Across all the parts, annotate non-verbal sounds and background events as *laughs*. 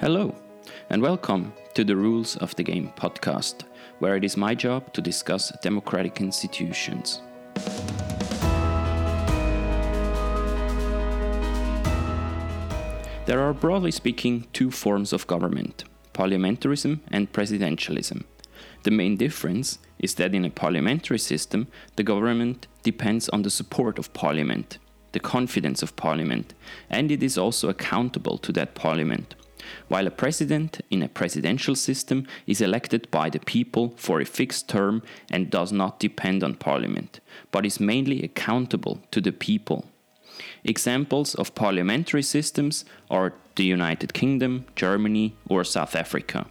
Hello, and welcome to the Rules of the Game podcast, where it is my job to discuss democratic institutions. There are, broadly speaking, two forms of government parliamentarism and presidentialism. The main difference is that in a parliamentary system, the government depends on the support of parliament, the confidence of parliament, and it is also accountable to that parliament while a president in a presidential system is elected by the people for a fixed term and does not depend on parliament, but is mainly accountable to the people. Examples of parliamentary systems are the United Kingdom, Germany, or South Africa.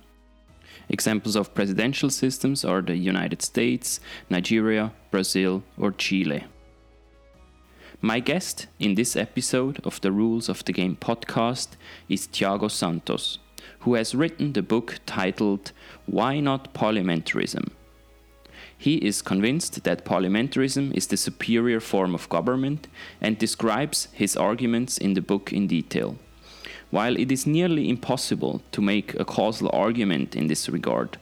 Examples of presidential systems are the United States, Nigeria, Brazil, or Chile. My guest in this episode of the Rules of the Game podcast is Tiago Santos, who has written the book titled Why Not Parliamentarism? He is convinced that parliamentarism is the superior form of government and describes his arguments in the book in detail. While it is nearly impossible to make a causal argument in this regard,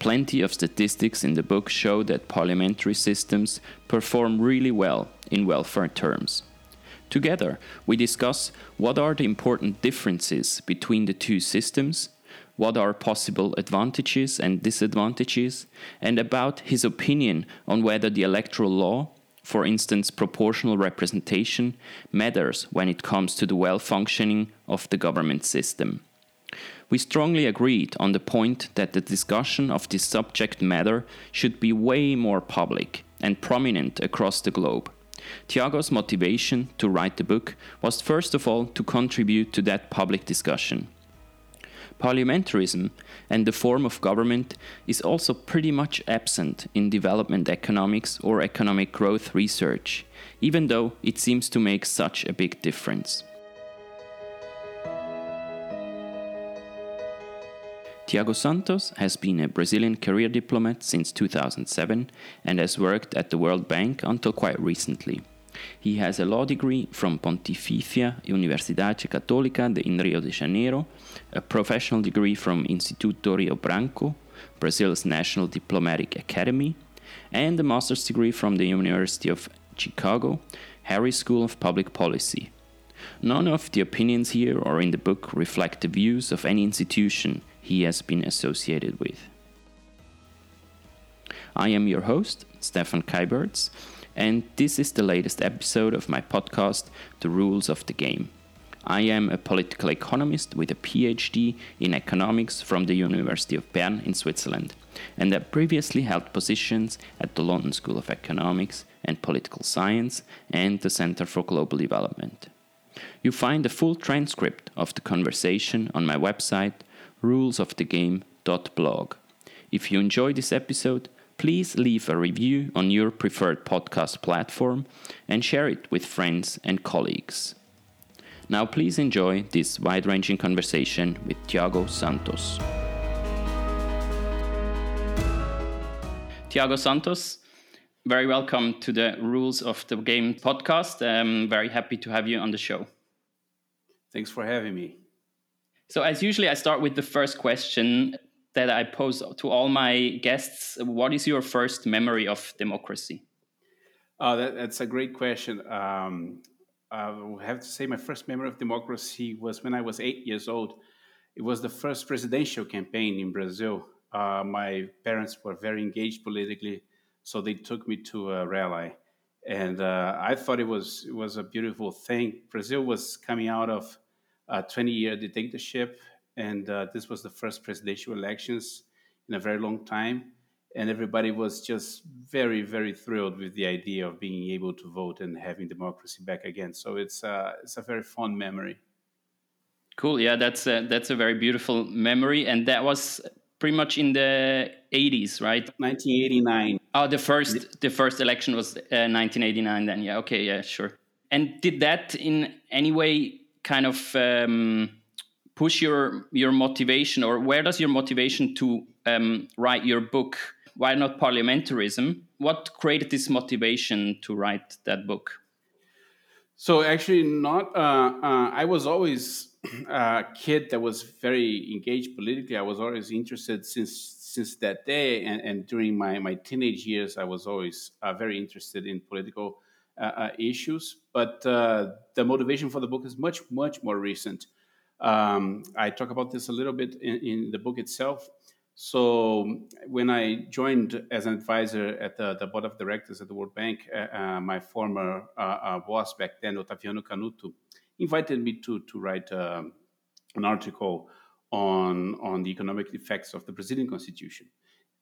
Plenty of statistics in the book show that parliamentary systems perform really well in welfare terms. Together, we discuss what are the important differences between the two systems, what are possible advantages and disadvantages, and about his opinion on whether the electoral law, for instance proportional representation, matters when it comes to the well functioning of the government system. We strongly agreed on the point that the discussion of this subject matter should be way more public and prominent across the globe. Tiago's motivation to write the book was first of all to contribute to that public discussion. Parliamentarism and the form of government is also pretty much absent in development economics or economic growth research, even though it seems to make such a big difference. Tiago Santos has been a Brazilian career diplomat since 2007 and has worked at the World Bank until quite recently. He has a law degree from Pontifícia Universidade Católica de in Rio de Janeiro, a professional degree from Instituto Rio Branco, Brazil's National Diplomatic Academy, and a master's degree from the University of Chicago, Harris School of Public Policy. None of the opinions here or in the book reflect the views of any institution, he has been associated with. I am your host, Stefan Kyburz, and this is the latest episode of my podcast, The Rules of the Game. I am a political economist with a PhD in economics from the University of Bern in Switzerland, and I previously held positions at the London School of Economics and Political Science and the Center for Global Development. You find a full transcript of the conversation on my website rulesofthegame.blog. If you enjoy this episode, please leave a review on your preferred podcast platform and share it with friends and colleagues. Now, please enjoy this wide ranging conversation with Tiago Santos. Tiago Santos, very welcome to the Rules of the Game podcast. I'm very happy to have you on the show. Thanks for having me. So, as usually, I start with the first question that I pose to all my guests. What is your first memory of democracy? Oh, that, that's a great question. Um, I have to say, my first memory of democracy was when I was eight years old. It was the first presidential campaign in Brazil. Uh, my parents were very engaged politically, so they took me to a rally, and uh, I thought it was it was a beautiful thing. Brazil was coming out of a 20 year dictatorship. And uh, this was the first presidential elections in a very long time. And everybody was just very, very thrilled with the idea of being able to vote and having democracy back again. So it's, uh, it's a very fond memory. Cool. Yeah, that's a, that's a very beautiful memory. And that was pretty much in the 80s, right? 1989. Oh, the first the first election was uh, 1989 then. Yeah, okay, yeah, sure. And did that in any way kind of um, push your your motivation, or where does your motivation to um, write your book? Why not parliamentarism? What created this motivation to write that book? So actually, not. Uh, uh, I was always *clears throat* a kid that was very engaged politically. I was always interested since since that day, and, and during my, my teenage years, I was always uh, very interested in political issues. But uh, the motivation for the book is much much more recent. Um, I talk about this a little bit in, in the book itself. So when I joined as an advisor at the, the board of directors at the World Bank, uh, uh, my former uh, uh boss back then, Ottaviano Canuto, invited me to to write um, an article on on the economic effects of the Brazilian constitution,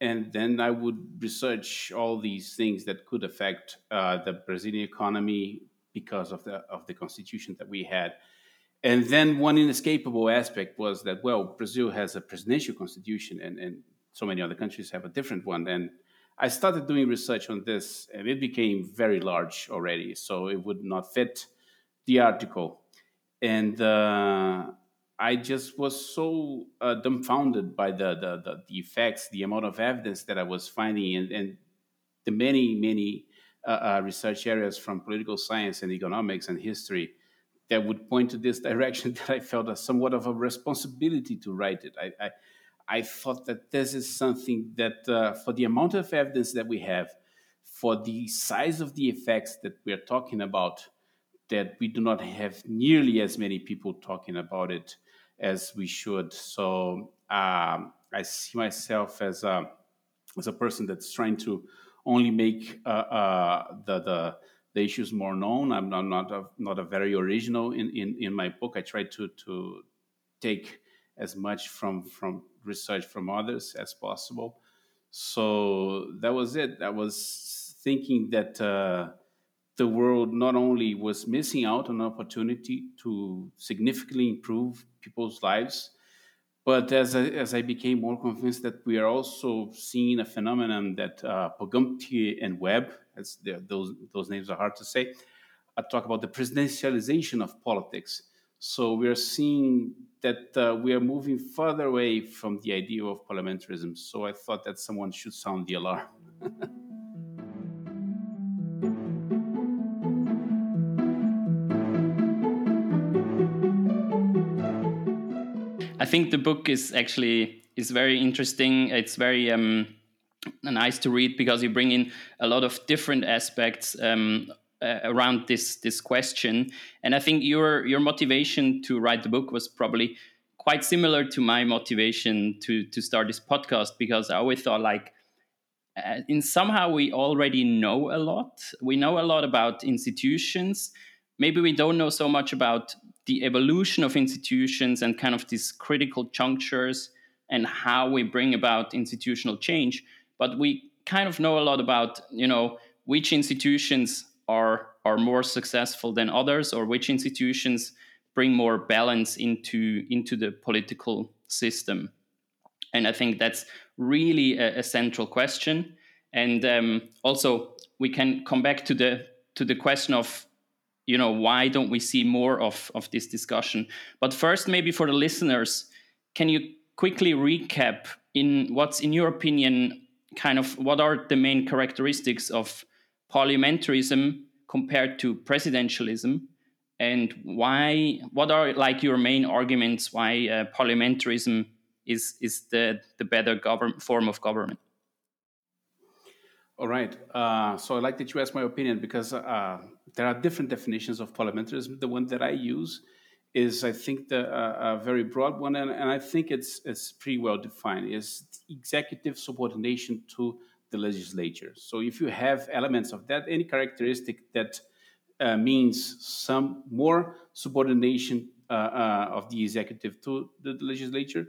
and then I would research all these things that could affect uh, the Brazilian economy because of the of the constitution that we had and then one inescapable aspect was that, well, Brazil has a presidential constitution and, and so many other countries have a different one. And I started doing research on this and it became very large already. So it would not fit the article. And uh, I just was so uh, dumbfounded by the, the, the, the, effects, the amount of evidence that I was finding, and, and the many, many uh, uh research areas from political science and economics and history that would point to this *laughs* direction that I felt a somewhat of a responsibility to write it. I, I, I thought that this is something that, uh, for the amount of evidence that we have, for the size of the effects that we are talking about, that we do not have nearly as many people talking about it as we should. So um, I see myself as a as a person that's trying to only make uh, uh, the the the issues more known. I'm not not a, not a very original in, in, in my book. I try to to take as much from from research from others as possible. So that was it. I was thinking that uh, the world not only was missing out on an opportunity to significantly improve people's lives, but as I, as I became more convinced that we are also seeing a phenomenon that uh, and Webb, as those, those names are hard to say, I talk about the presidentialization of politics. So we are seeing that uh, we are moving further away from the idea of parliamentarism. So I thought that someone should sound the alarm. *laughs* think the book is actually is very interesting. It's very um, nice to read because you bring in a lot of different aspects um, uh, around this this question. And I think your your motivation to write the book was probably quite similar to my motivation to to start this podcast because I always thought like. Uh, in somehow we already know a lot. We know a lot about institutions. Maybe we don't know so much about the evolution of institutions and kind of these critical junctures and how we bring about institutional change. But we kind of know a lot about you know which institutions are are more successful than others or which institutions bring more balance into into the political system. And i think that's really a, a central question. And um, also we can come back to the to the question of you know why don't we see more of of this discussion? But first maybe for the listeners can you quickly recap in what's in your opinion kind of what are the main characteristics of parliamentarism compared to presidentialism? And why what are like your main arguments why uh, parliamentarism is is the the better govern, form of government? All right. Uh, so I like that you asked my opinion because uh, there are different definitions of parliamentarism. The one that I use is, I think, the uh, a very broad one, and, and I think it's it's pretty well defined. Is executive subordination to the legislature. So if you have elements of that, any characteristic that uh, means some more subordination uh, uh, of the executive to the legislature,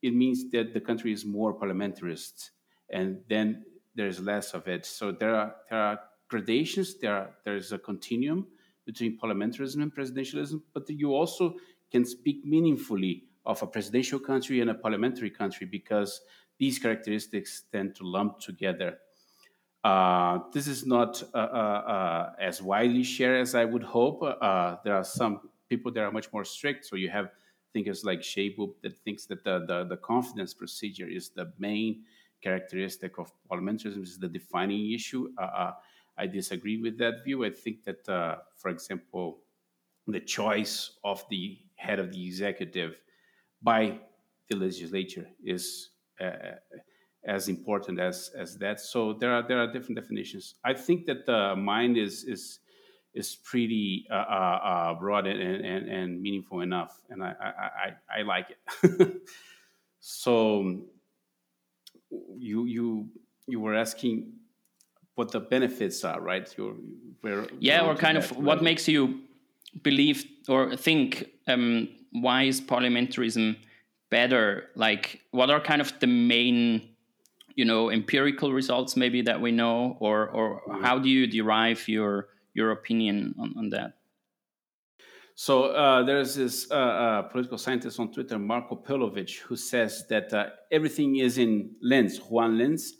it means that the country is more parliamentarist, and then there's less of it. So there are there are gradations. There there is a continuum between parliamentarism and presidentialism, but you also can speak meaningfully of a presidential country and a parliamentary country because these characteristics tend to lump together. Uh, this is not uh, uh, uh as widely shared as I would hope. Uh, there are some people that are much more strict. So you have thinkers like Cheibub that thinks that the, the, the confidence procedure is the main characteristic of parliamentarism is the defining issue. Uh, uh, I disagree with that view. I think that, uh, for example, the choice of the head of the executive by the legislature is uh, as important as as that. So there are there are different definitions. I think that the mind is is is pretty uh, uh, uh broad and, and, and meaningful enough, and I I, I, I like it. *laughs* so you you you were asking what the benefits are, right? You're, where, yeah, or kind of that, what makes you believe or think um, why is parliamentarism better? Like, what are kind of the main, you know, empirical results maybe that we know, or or mm-hmm. how do you derive your your opinion on, on that? So uh, there's this uh, uh, political scientist on Twitter, Marko Pilovic, who says that uh, everything is in Linz, Juan Linz.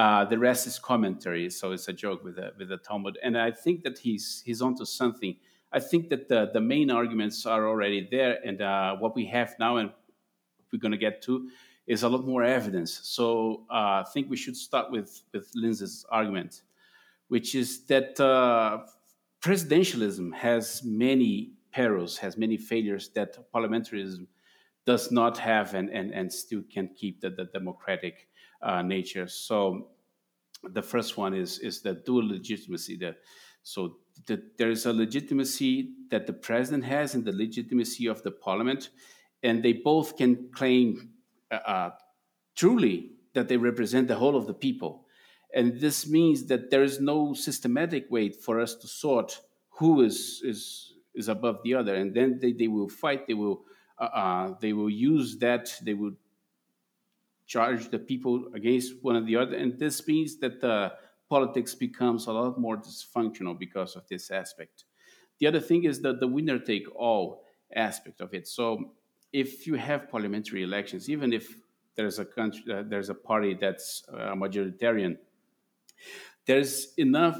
Uh, the rest is commentary. So it's a joke with the with the Talmud, and I think that he's he's onto something. I think that the the main arguments are already there, and uh, what we have now, and we're going to get to, is a lot more evidence. So I think we should start with with Linz's argument, which is that presidentialism has many perils, has many failures that parliamentarism does not have and, and, and still can keep the, the democratic uh, nature. So the first one is, is the dual legitimacy. The, so the, there is a legitimacy that the president has and the legitimacy of the parliament, and they both can claim uh, uh truly that they represent the whole of the people. And this means that there is no systematic way for us to sort who is, is is above the other, and then they, they will fight. They will uh, uh, they will use that. They will charge the people against one or the other, and this means that the politics becomes a lot more dysfunctional because of this aspect. The other thing is that the winner take all aspect of it. So if you have parliamentary elections, even if there's a country, uh, there's a party that's uh, majoritarian, there's enough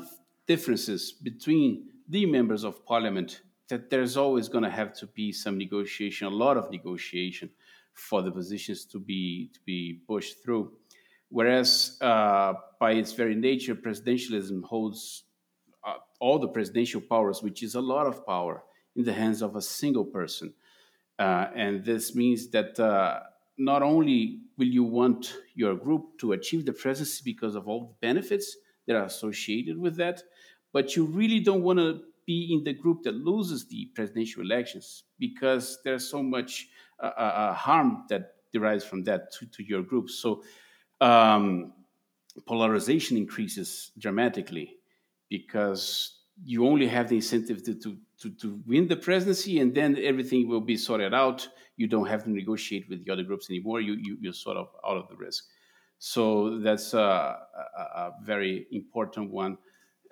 differences between the members of parliament that there's always going to have to be some negotiation, a lot of negotiation for the positions to be to be pushed through. Whereas, uh, by its very nature, presidentialism holds uh, all the presidential powers, which is a lot of power, in the hands of a single person. Uh, and this means that uh, not only will you want your group to achieve the presidency because of all the benefits that are associated with that, but you really don't want to be in the group that loses the presidential elections because there's so much uh, uh, harm that derives from that to, to your group. So um, polarization increases dramatically because you only have the incentive to, to, to, to, win the presidency and then everything will be sorted out. You don't have to negotiate with the other groups anymore. You, you, you're sort of out of the risk. So that's a, a, a very important one.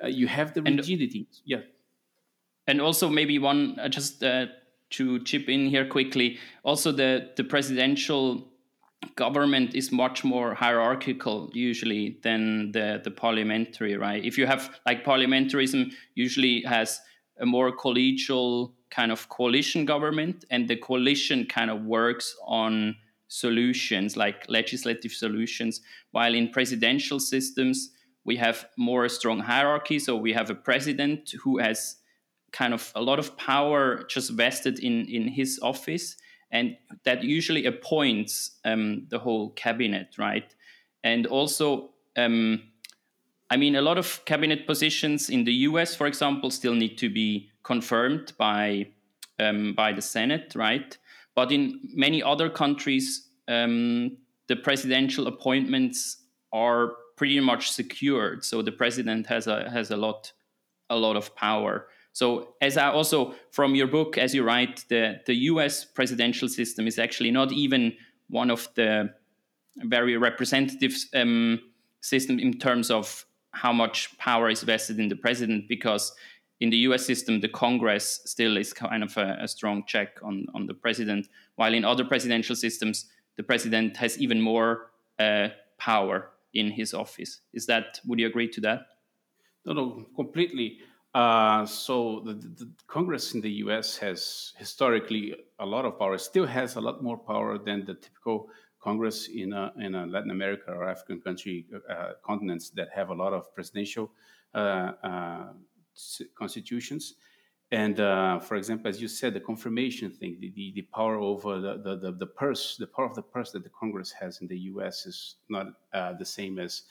Uh, you have the rigidity. And, yeah and also maybe one uh, just uh, to chip in here quickly. Also, the the presidential government is much more hierarchical usually than the the parliamentary, right? If you have like parliamentarism, usually has a more collegial kind of coalition government, and the coalition kind of works on solutions like legislative solutions, while in presidential systems we have more strong hierarchy. So we have a president who has kind of a lot of power just vested in in his office and that usually appoints um, the whole cabinet right? And also um, i mean a lot of cabinet positions in the us for example still need to be confirmed by um, by the senate right? But in many other countries um, the presidential appointments are pretty much secured. So the president has a has a lot a lot of power so, as I also from your book, as you write, the, the US presidential system is actually not even one of the very representative um, system in terms of how much power is vested in the president, because in the US system, the Congress still is kind of a, a strong check on, on the president, while in other presidential systems, the president has even more uh, power in his office. Is that, would you agree to that? No, no, completely. Uh, so the, the, Congress in the U.S. has historically a lot of power. Still has a lot more power than the typical Congress in a, in a Latin America or African country uh, continents that have a lot of presidential uh, uh constitutions. And uh, for example, as you said, the confirmation thing, the, the, the power over the, the, the, purse, the power of the purse that the Congress has in the US is not the same as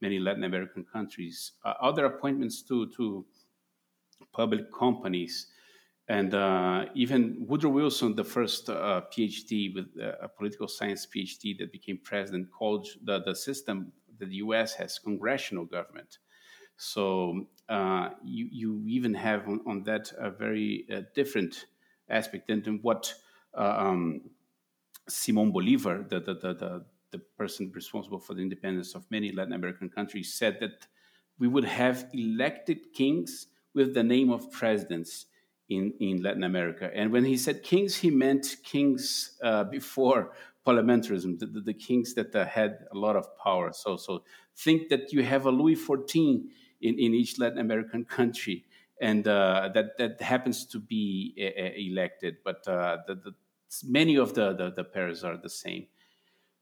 many Latin American countries. Other appointments to, to public companies, and uh, even Woodrow Wilson, the first uh, PhD with uh, a political science PhD that became president, called the, the system that the US has congressional government. So uh, you, you even have on, on that a very uh, different aspect than, than what uh, um, Simon Bolivar, the, the, the, the, the person responsible for the independence of many Latin American countries, said that we would have elected kings with the name of presidents in, in Latin America. And when he said kings, he meant kings uh, before parliamentarism, the, the, the kings that uh, had a lot of power. So, so think that you have a Louis XIV in, in each Latin American country, and uh, that that happens to be elected. But uh, the, the, many of the, the, the pairs are the same.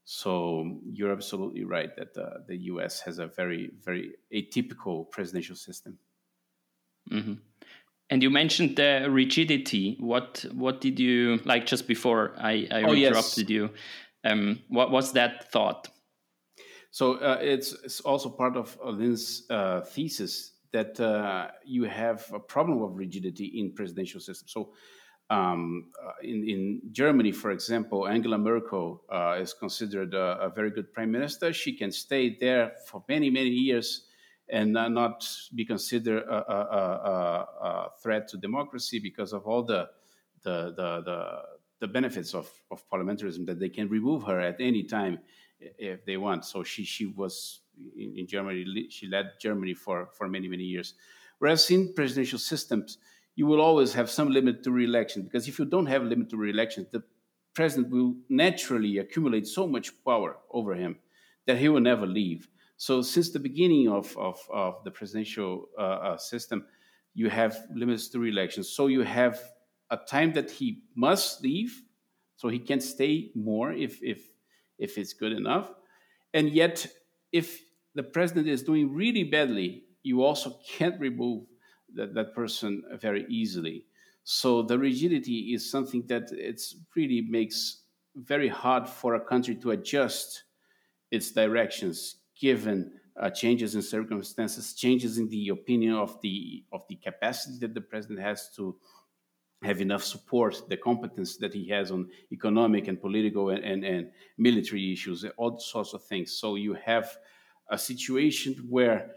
So you're absolutely right that uh, the U.S. has a very very atypical presidential system. Mm-hmm. And you mentioned the rigidity. What what did you like just before I, I oh, interrupted yes. you? Um, what was that thought? So uh, it's, it's also part of Linz's uh, thesis that uh, you have a problem of rigidity in presidential systems. So um, uh, in, in Germany, for example, Angela Merkel uh, is considered a, a, very good prime minister. She can stay there for many, many years and not be considered a, a, a, threat to democracy because of all the, the, the, the, the benefits of, of parliamentarism that they can remove her at any time if they want. So she she was in, in, Germany. She led Germany for for many many years. Whereas in presidential systems, you will always have some limit to re-election because if you don't have a limit to re-election, the president will naturally accumulate so much power over him that he will never leave. So since the beginning of of, of the presidential uh, uh, system, you have limits to re-election. So you have a time that he must leave, so he can stay more if if if it's good enough. And yet, if the president is doing really badly, you also can't remove that, that person very easily. So the rigidity is something that it's really makes very hard for a country to adjust its directions given uh, changes in circumstances, changes in the opinion of the of the capacity that the president has to have enough support, the competence that he has on economic and political and, and, and military issues, all sorts of things. So you have a situation where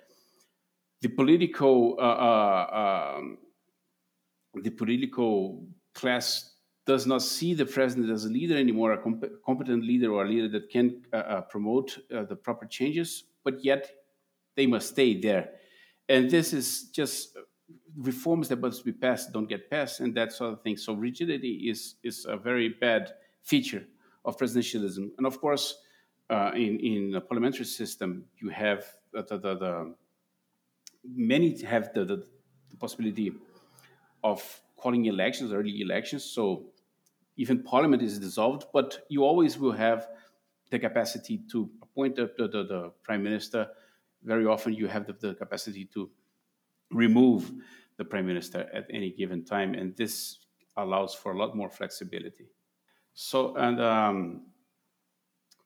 the political uh, uh, um, the political class does not see the president as a leader anymore, a comp- competent leader or a leader that can uh, uh promote uh, the proper changes, but yet they must stay there. And this is just reforms that must be passed don't get passed and that sort of thing. So rigidity is is a very bad feature of presidentialism. And of course, uh, in in a parliamentary system, you have the, the, the, the many have the, the, possibility of calling elections, early elections. So even parliament is dissolved, but you always will have the capacity to appoint the, the, the prime minister. Very often, you have the, the capacity to remove the prime minister at any given time, and this allows for a lot more flexibility. So, and um,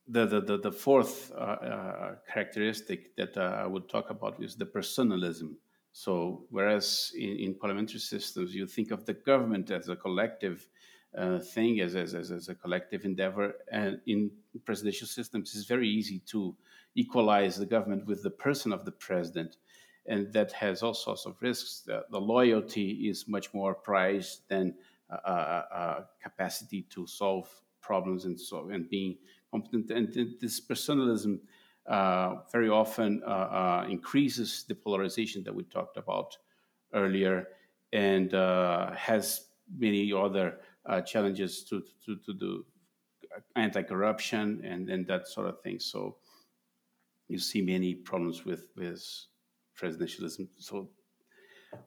the, the, the, the, fourth uh, uh, characteristic that uh, I would talk about is the personalism. So, whereas in, in, parliamentary systems, you think of the government as a collective uh, thing, as, as, as, a collective endeavor, and in presidential systems, it's very easy to equalize the government with the person of the president and that has all sorts of risks. The, the loyalty is much more prized than uh, uh, uh, capacity to solve problems and so and being competent. And this personalism uh, very often uh, uh, increases the polarization that we talked about earlier, and has many other challenges to to, to do anti-corruption and, and that sort of thing. So you see many problems with with presidentialism. So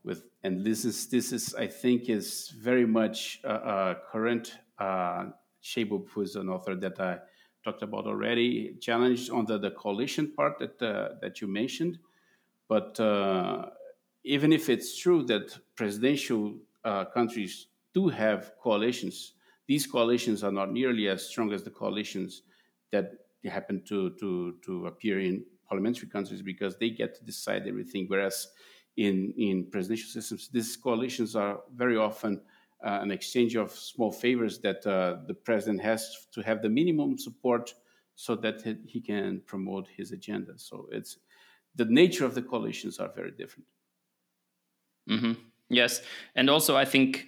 with and this is this is I think is very much uh, uh, current. Uh, Cheibub, who is an author that I talked about already, challenged on the, the coalition part that uh, that you mentioned. But uh, even if it's true that presidential uh, countries do have coalitions, these coalitions are not nearly as strong as the coalitions that happen to, to, to appear in parliamentary countries because they get to decide everything. Whereas in, in presidential systems, these coalitions are very often uh, an exchange of small favors that uh, the president has to have the minimum support so that he can promote his agenda. So it's the nature of the coalitions are very different. Mm-hmm. Yes, and also I think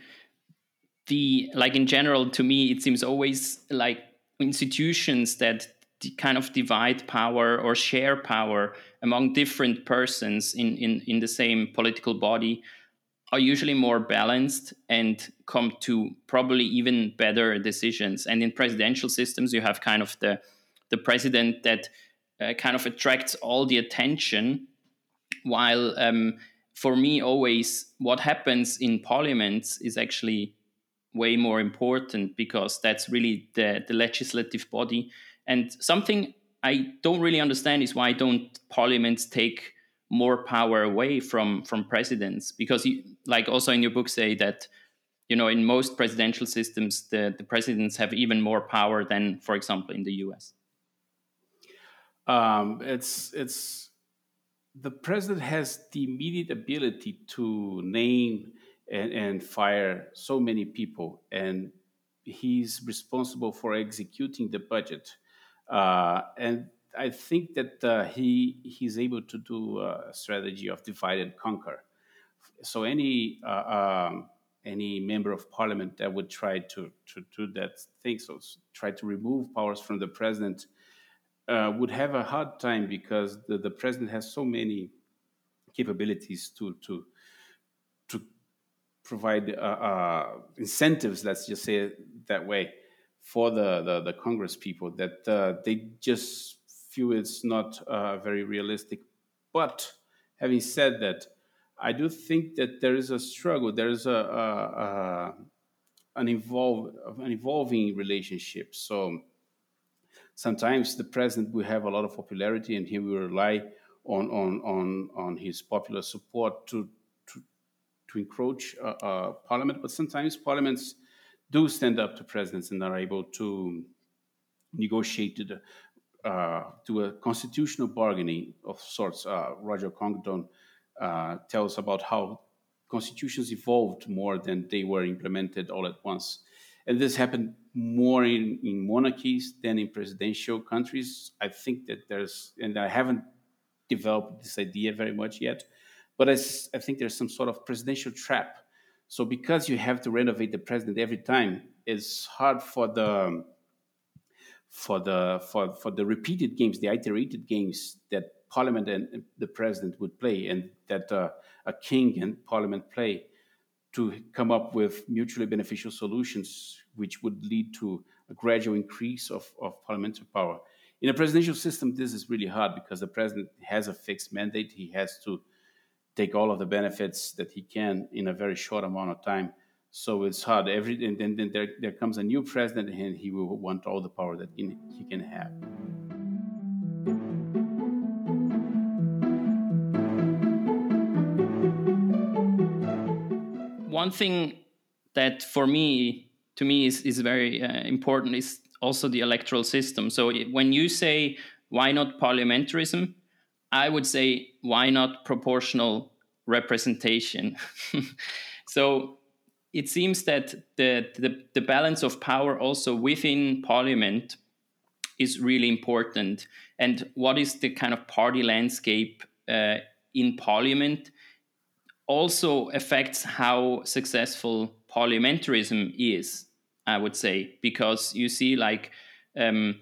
the like in general to me it seems always like institutions that kind of divide power or share power among different persons in, in, in the same political body are usually more balanced and come to probably even better decisions. And in presidential systems, you have kind of the the president that uh, kind of attracts all the attention, while um, for me, always what happens in parliaments is actually way more important because that's really the, the legislative body. And something I don't really understand is why don't parliaments take more power away from from presidents? Because you, like also in your book say that you know in most presidential systems the, the presidents have even more power than for example in the US. Um, it's it's the president has the immediate ability to name and, and fire so many people, and he's responsible for executing the budget. Uh, and I think that uh, he he's able to do a strategy of divide and conquer. So any uh, um, any member of parliament that would try to to do that thing, so try to remove powers from the president, uh, would have a hard time because the, the president has so many capabilities to to to provide uh, uh, incentives. Let's just say it that way for the the, the Congress people that uh, they just feel it's not uh, very realistic. But having said that, I do think that there is a struggle. There is a, a, a an evolve an evolving relationship. So sometimes the president will have a lot of popularity and he will rely on, on, on, on his popular support to, to, encroach uh, uh, parliament. But sometimes parliaments do stand up to presidents and are able to negotiate to, uh, a constitutional bargaining of sorts. Uh, Roger Congleton uh, tells about how constitutions evolved more than they were implemented all at once. And this happened more in, in monarchies than in presidential countries. I think that there's, and I haven't developed this idea very much yet, but I, I think there's some sort of presidential trap. So because you have to renovate the president every time, it's hard for the for the for, for the repeated games, the iterated games that parliament and the president would play, and that uh, a king and parliament play to come up with mutually beneficial solutions which would lead to a gradual increase of, of parliamentary power. In a presidential system, this is really hard because the president has a fixed mandate. He has to take all of the benefits that he can in a very short amount of time. So it's hard. Every and then, then there, there comes a new president, and he will want all the power that he, he can have. One thing that for me to me is, is very uh, important is also the electoral system. So when you say why not parliamentarism, I would say why not proportional representation. *laughs* so it seems that the, the, the balance of power also within parliament is really important. And what is the kind of party landscape uh, in parliament also affects how successful parliamentarism is. I would say, because you see like um,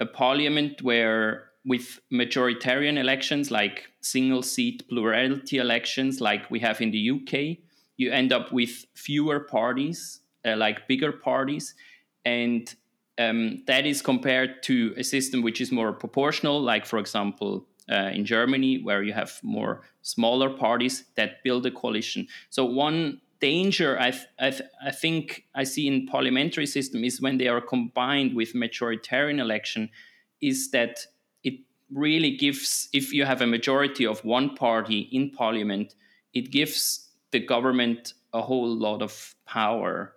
a parliament where with majoritarian elections, like single seat plurality elections, like we have in the UK, you end up with fewer parties, uh, like bigger parties, and um, that is compared to a system which is more proportional, like for example uh, in Germany, where you have more smaller parties that build a coalition. So one danger I, th- I, th- I, think I see in parliamentary system is when they are combined with majoritarian election is that really gives if you have a majority of one party in parliament it gives the government a whole lot of power.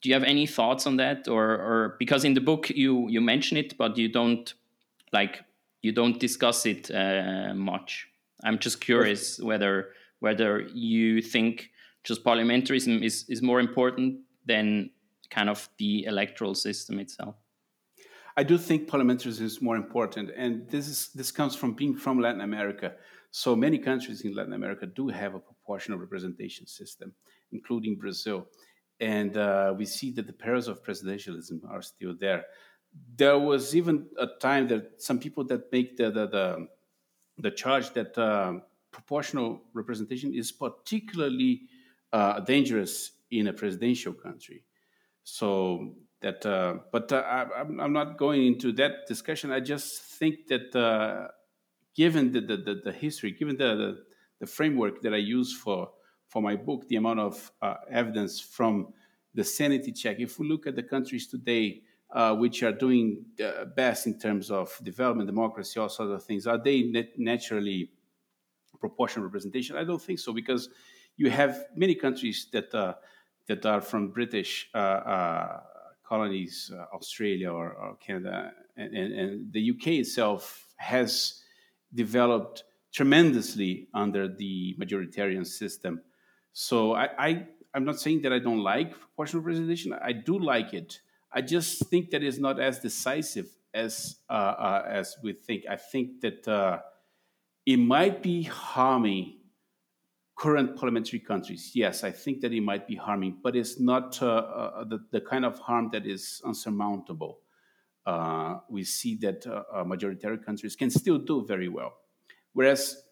Do you have any thoughts on that, or, or because in the book you you mention it, but you don't like you don't discuss it uh, much? I'm just curious whether whether you think just parliamentarism is is more important than kind of the electoral system itself. I do think parliamentarism is more important, and this is this comes from being from Latin America. So many countries in Latin America do have a proportional representation system, including Brazil, and uh, we see that the perils of presidentialism are still there. There was even a time that some people that make the the the, the charge that uh, proportional representation is particularly uh, dangerous in a presidential country. So that uh, but uh, I, am not going into that discussion. I just think that uh, given the, the, the, history given the, the, the, framework that i use for for my book the amount of uh, evidence from the sanity check if we look at the countries today uh, which are doing best in terms of development democracy all sorts of things are they nat- naturally proportional representation? I don't think so because you have many countries that uh, that are from british colonies, uh, Australia or, or Canada, and, and, and, the UK itself has developed tremendously under the majoritarian system. So I, I, am not saying that I don't like proportional representation. I do like it. I just think that it's not as decisive as uh, uh, as we think. I think that uh, it might be harming current parliamentary countries, yes, I think that it might be harming, but it's not uh, uh, the, the, kind of harm that is unsurmountable. Uh, we see that uh, uh majoritarian countries can still do very well. Whereas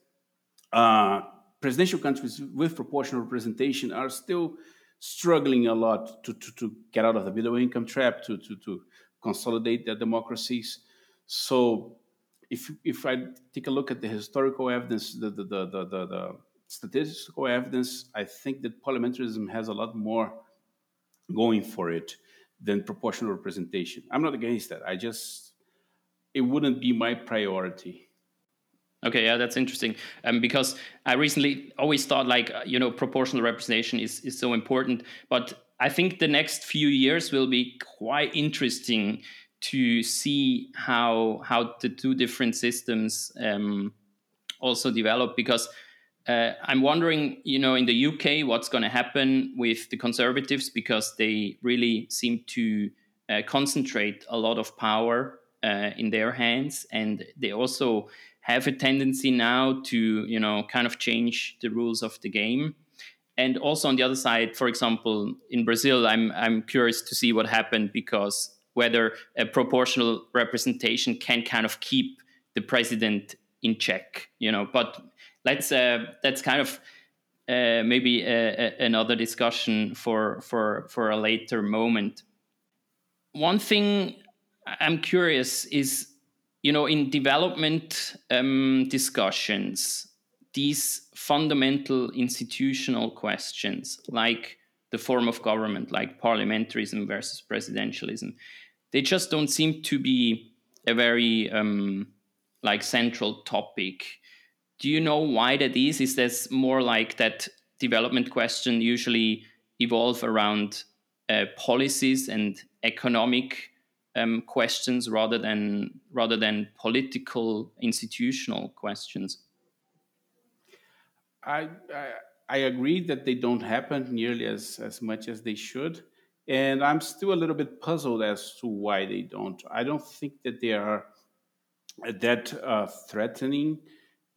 uh, presidential countries with proportional representation are still struggling a lot to, to, to get out of the middle income trap, to, to, to consolidate their democracies. So if, if I take a look at the historical evidence, the, the, the, the, the statistical evidence, I think that parliamentarism has a lot more going for it than proportional representation. I'm not against that. I just, it wouldn't be my priority. Okay, yeah, that's interesting. Um, because I recently always thought like uh, you know proportional representation is is so important, but I think the next few years will be quite interesting to see how how the two different systems um, also develop because uh, I'm wondering, you know, in the UK, what's going to happen with the Conservatives because they really seem to uh, concentrate a lot of power uh, in their hands, and they also have a tendency now to, you know, kind of change the rules of the game. And also on the other side, for example, in Brazil, I'm I'm curious to see what happened because whether a proportional representation can kind of keep the president in check, you know, but let's uh, that's kind of uh, maybe a, a, another discussion for for for a later moment. One thing I'm curious is, you know, in development um, discussions, these fundamental institutional questions, like the form of government, like parliamentarism versus presidentialism, they just don't seem to be a very um, like central topic do you know why that is? Is this more like that development question usually evolve around uh, policies and economic um, questions rather than rather than political institutional questions? I, I, I agree that they don't happen nearly as as much as they should, and I'm still a little bit puzzled as to why they don't. I don't think that they are that uh, threatening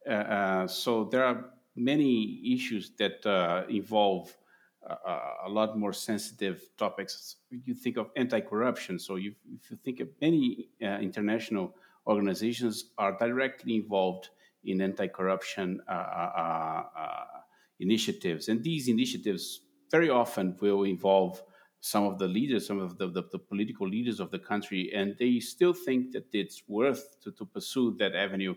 uh, uh, so there are many issues that uh, involve a lot more sensitive topics. You think of anti-corruption. So you, if you think of many international organizations are directly involved in anti-corruption initiatives, and these initiatives very often will involve some of the leaders, some of the, the, the, political leaders of the country, and they still think that it's worth to, to pursue that avenue.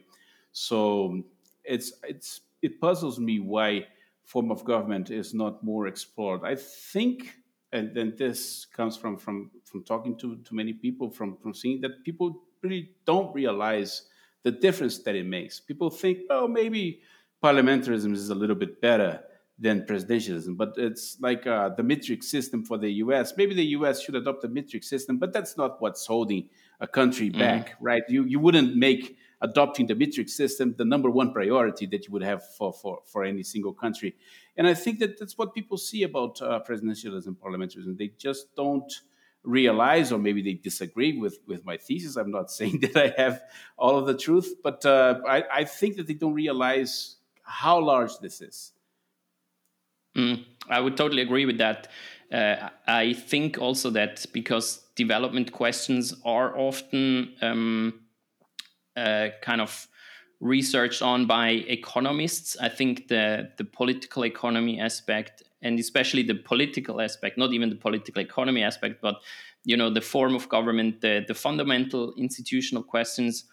So it's it's it puzzles me why form of government is not more explored. I think, and then this comes from from from talking to to many people, from from seeing that people really don't realize the difference that it makes. People think, oh, maybe parliamentarism is a little bit better than presidentialism. But it's like uh, the metric system for the U.S. Maybe the U.S. should adopt the metric system, but that's not what's holding a country mm-hmm. back, right? You you wouldn't make adopting the metric system the number one priority that you would have for, for, for any single country. And I think that that's what people see about uh, presidentialism, parliamentarism. They just don't realize, or maybe they disagree with, with my thesis. I'm not *laughs* saying that I have all of the truth, but uh, I, I think that they don't realize how large this is. Mm, I would totally agree with that. Uh, I think also that because development questions are often um, uh, kind of researched on by economists. I think the the political economy aspect and especially the political aspect, not even the political economy aspect, but you know the form of government, the the fundamental institutional questions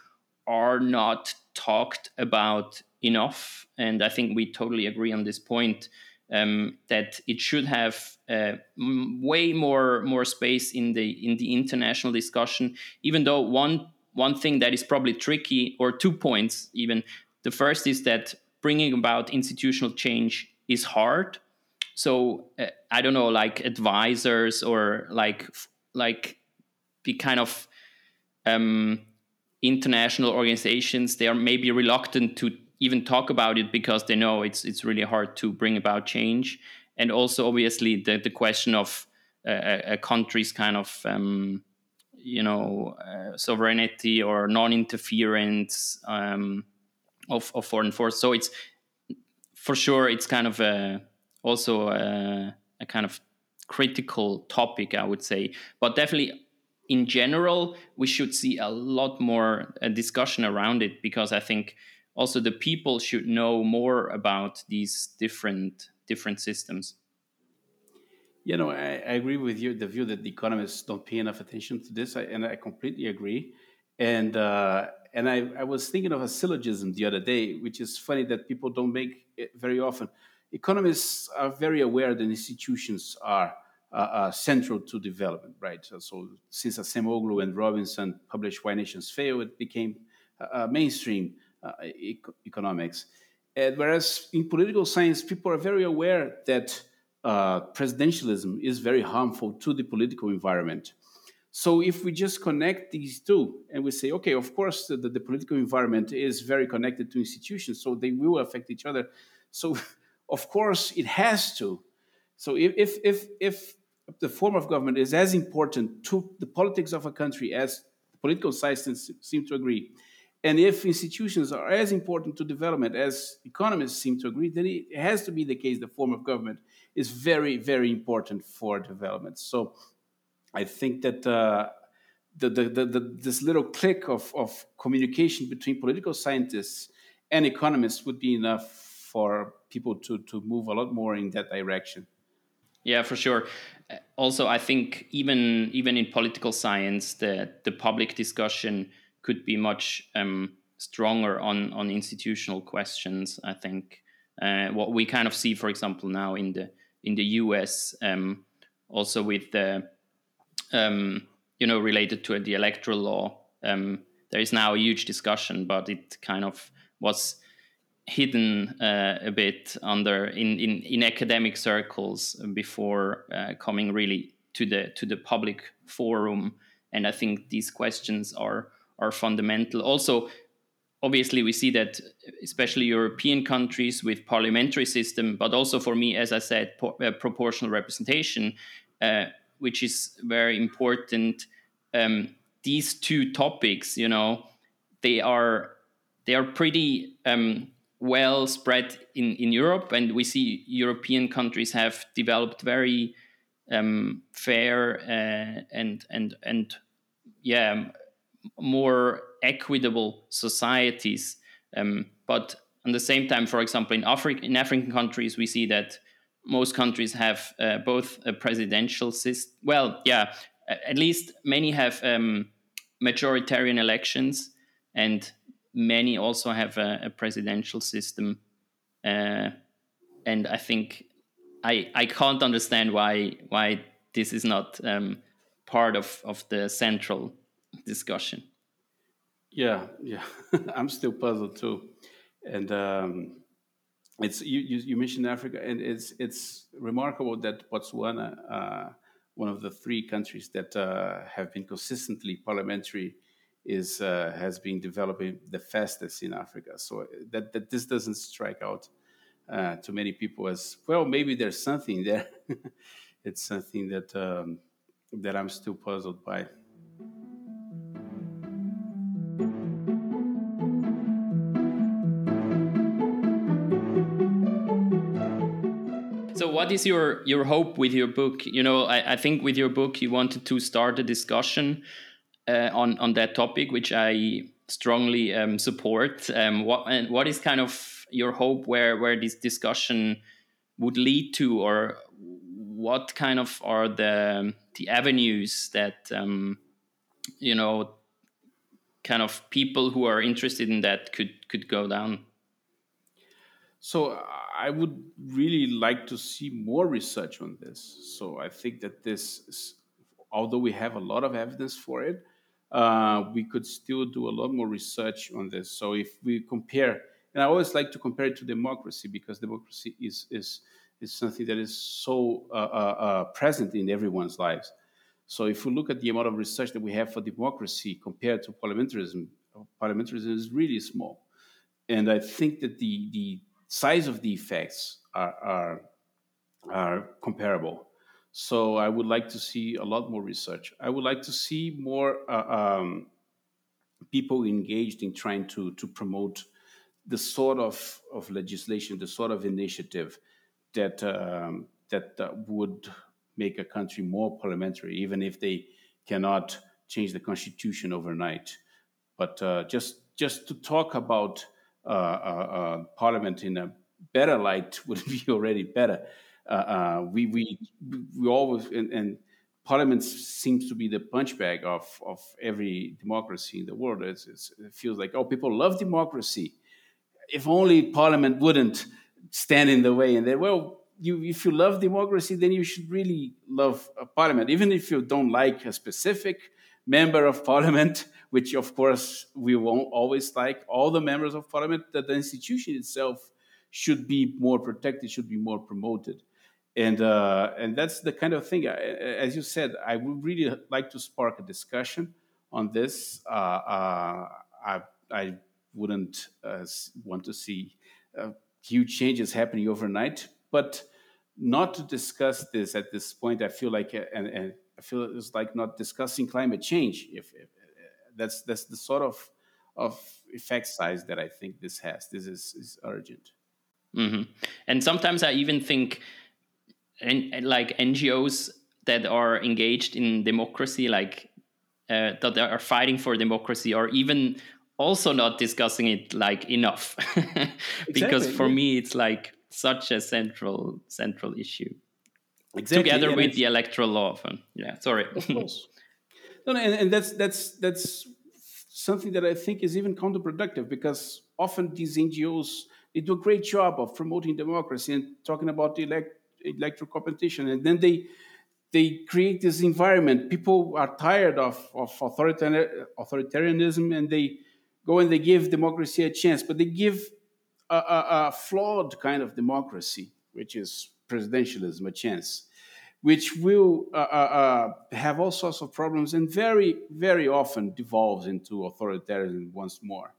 are not talked about enough. And I think we totally agree on this point. Um, that it should have uh, m- way more more space in the in the international discussion. Even though one one thing that is probably tricky, or two points even. The first is that bringing about institutional change is hard. So uh, I don't know, like advisors or like like the kind of um, international organizations, they are maybe reluctant to even talk about it because they know it's it's really hard to bring about change. And also, obviously, the the question of uh, a country's kind of um, you know uh, sovereignty or non-interference um, of, of foreign force. So it's for sure it's kind of a, also a, a kind of critical topic, I would say. But definitely in general, we should see a lot more uh, discussion around it because I think also the people should know more about these different different systems. You know, I, I, agree with you, the view that the economists don't pay enough attention to this, I, and I completely agree. And uh, and I, I was thinking of a syllogism the other day, which is funny that people don't make it very often. Economists are very aware that institutions are uh, uh, central to development, right? So, so since Acemoglu and Robinson published Why Nations Fail, it became uh, mainstream uh, economics. And whereas in political science, people are very aware that uh, presidentialism is very harmful to the political environment. So if we just connect these two and we say, okay, of course, the, the, political environment is very connected to institutions, so they will affect each other. So *laughs* of course it has to. So if, if, if, if the form of government is as important to the politics of a country as political scientists seem to agree, and if institutions are as important to development as economists seem to agree, then it has to be the case the form of government is very, very important for development. So I think that uh, the, the, the, the, this little click of, of communication between political scientists and economists would be enough for people to, to move a lot more in that direction. Yeah, for sure. Also, I think even even in political science, the the public discussion could be much um, stronger on on institutional questions. I think uh, what we kind of see, for example, now in the in the U.S. Um, also with the um, you know related to the electoral law. Um, there is now a huge discussion, but it kind of was hidden uh, a bit under in, in, in academic circles before uh, coming really to the to the public forum. And I think these questions are are fundamental. Also, obviously we see that especially european countries with parliamentary system but also for me as i said uh, proportional representation uh, which is very important. Um, these two topics you know they are they are pretty um, well spread in, in europe and we see european countries have developed very um, fair uh, and and and yeah more equitable societies. Um, but at the same time, for example, in, Afri- in African countries, we see that most countries have uh, both a presidential system. Well, yeah, at least many have um, majoritarian elections, and many also have a, a presidential system. Uh, and I think I I can't understand why why this is not um, part of of the central discussion. Yeah, yeah, *laughs* I'm still puzzled too, and um, it's you, you, you, mentioned Africa, and it's it's remarkable that Botswana, uh, one of the three countries that uh, have been consistently parliamentary, is uh, has been developing the fastest in Africa. So that that this doesn't strike out uh, to many people as well. Maybe there's something there. *laughs* it's something that um, that I'm still puzzled by. What is your your hope with your book? You know, I, I think with your book you wanted to start a discussion uh, on on that topic, which I strongly um, support. Um, what and what is kind of your hope where where this discussion would lead to, or what kind of are the the avenues that um, you know kind of people who are interested in that could could go down? So I would really like to see more research on this. So I think that this, is, although we have a lot of evidence for it, uh, we could still do a lot more research on this. So if we compare, and I always like to compare it to democracy because democracy is is is something that is so uh, uh, uh present in everyone's lives. So if we look at the amount of research that we have for democracy compared to parliamentarism, parliamentarism is really small. And I think that the the size of the effects are, are, are comparable. So I would like to see a lot more research. I would like to see more uh, um, people engaged in trying to, to promote the sort of, of legislation, the sort of initiative that um, that uh, would make a country more parliamentary, even if they cannot change the constitution overnight. But uh, just just to talk about Uh, uh, uh, parliament in a better light *laughs* would be already better. we we we always and, and parliament seems to be the punch bag of, of every democracy in the world. It's, it's, it feels like, oh, people love democracy. If only parliament wouldn't stand in the way. And then, well, you, if you love democracy, then you should really love parliament, even if you don't like a specific member of parliament *laughs* which of course we won't always like all the members of parliament, that the institution itself should be more protected, should be more promoted. And, uh, and that's the kind of thing, as you said, I would really like to spark a discussion on this. Uh, uh, I, I wouldn't uh, want to see uh, huge changes happening overnight, but not to discuss this at this point, I feel like, and, and I feel it's like not discussing climate change. If, if that's that's the sort of of effect size that I think this has. This is is urgent. Mm-hmm. And sometimes I even think, and like NGOs that are engaged in democracy, like uh, that are fighting for democracy, or even also not discussing it like enough, *laughs* because exactly, for yeah. me it's like such a central central issue. Exactly. Together and with the electoral law, yeah. Sorry. Of course. *laughs* No, no, and, and that's that's that's something that I think is even counterproductive because often these NGOs they do a great job of promoting democracy and talking about the elect, electoral competition, and then they they create this environment. People are tired of, of authoritarian, authoritarianism, and they go and they give democracy a chance, but they give a, a, a flawed kind of democracy, which is presidentialism, a chance which will uh, uh, uh, have all sorts of problems and very, very often devolves into authoritarianism once more.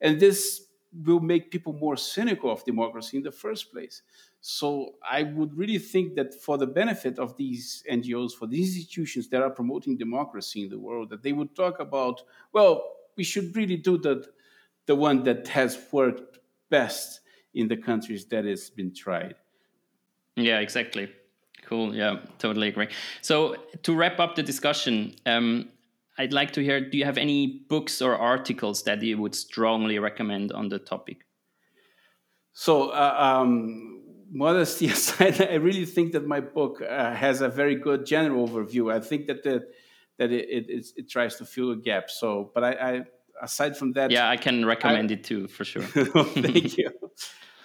And this will make people more cynical of democracy in the first place. So I would really think that for the benefit of these NGOs, for these institutions that are promoting democracy in the world, that they would talk about, well, we should really do the, the one that has worked best in the countries that has been tried. Yeah, exactly. Cool. Yeah, totally agree. So to wrap up the discussion, um, I'd like to hear: Do you have any books or articles that you would strongly recommend on the topic? So, uh, um, modesty *laughs* aside, I really think that my book uh, has a very good general overview. I think that the, that it, it, it, tries to fill a gap. So, but I, I aside from that, yeah, I can recommend I, it too for sure. *laughs* thank *laughs* you.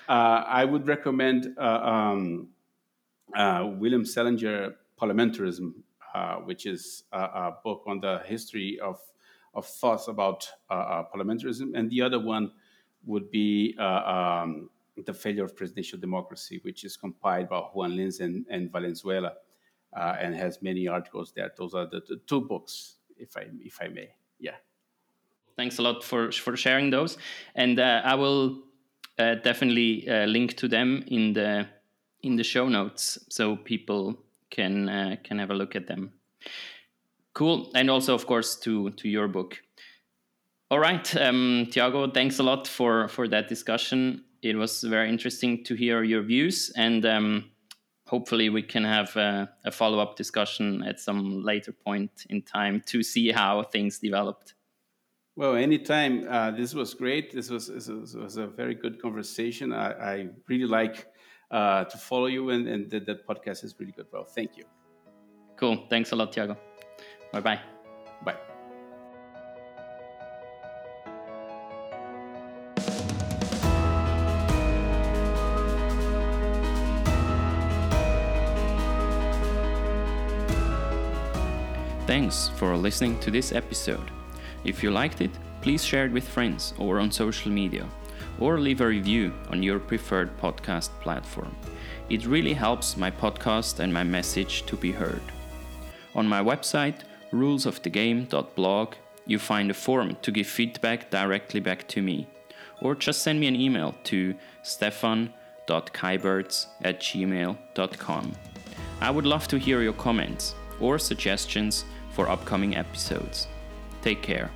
Uh, I would recommend. Uh, um, uh, William Selinger Parliamentarism, uh, which is a, a, book on the history of, of thoughts about uh, uh parliamentarism. And the other one would be um, The Failure of Presidential Democracy, which is compiled by Juan Linz and, and Valenzuela, and has many articles there. Those are the, the, two books, if I if I may. Yeah. Thanks a lot for for sharing those, and I will uh, definitely uh, link to them in the in the show notes so people can uh, can have a look at them. Cool, and also of course to to your book. All right, um, Tiago, thanks a lot for for that discussion. It was very interesting to hear your views, and um, hopefully we can have a, a follow up discussion at some later point in time to see how things developed. Well, anytime. Uh, this was great. This was, this was, a very good conversation. I, I really like uh, to follow you, and, and that, that podcast is really good. Well, thank you. Cool. Thanks a lot, Tiago. Bye bye. Bye. Thanks for listening to this episode. If you liked it, please share it with friends or on social media, or leave a review on your preferred podcast platform. It really helps my podcast and my message to be heard. On my website, rulesofthegame.blog, you find a form to give feedback directly back to me, or just send me an email to stefan.kyburz at gmail.com. I would love to hear your comments or suggestions for upcoming episodes. Take care.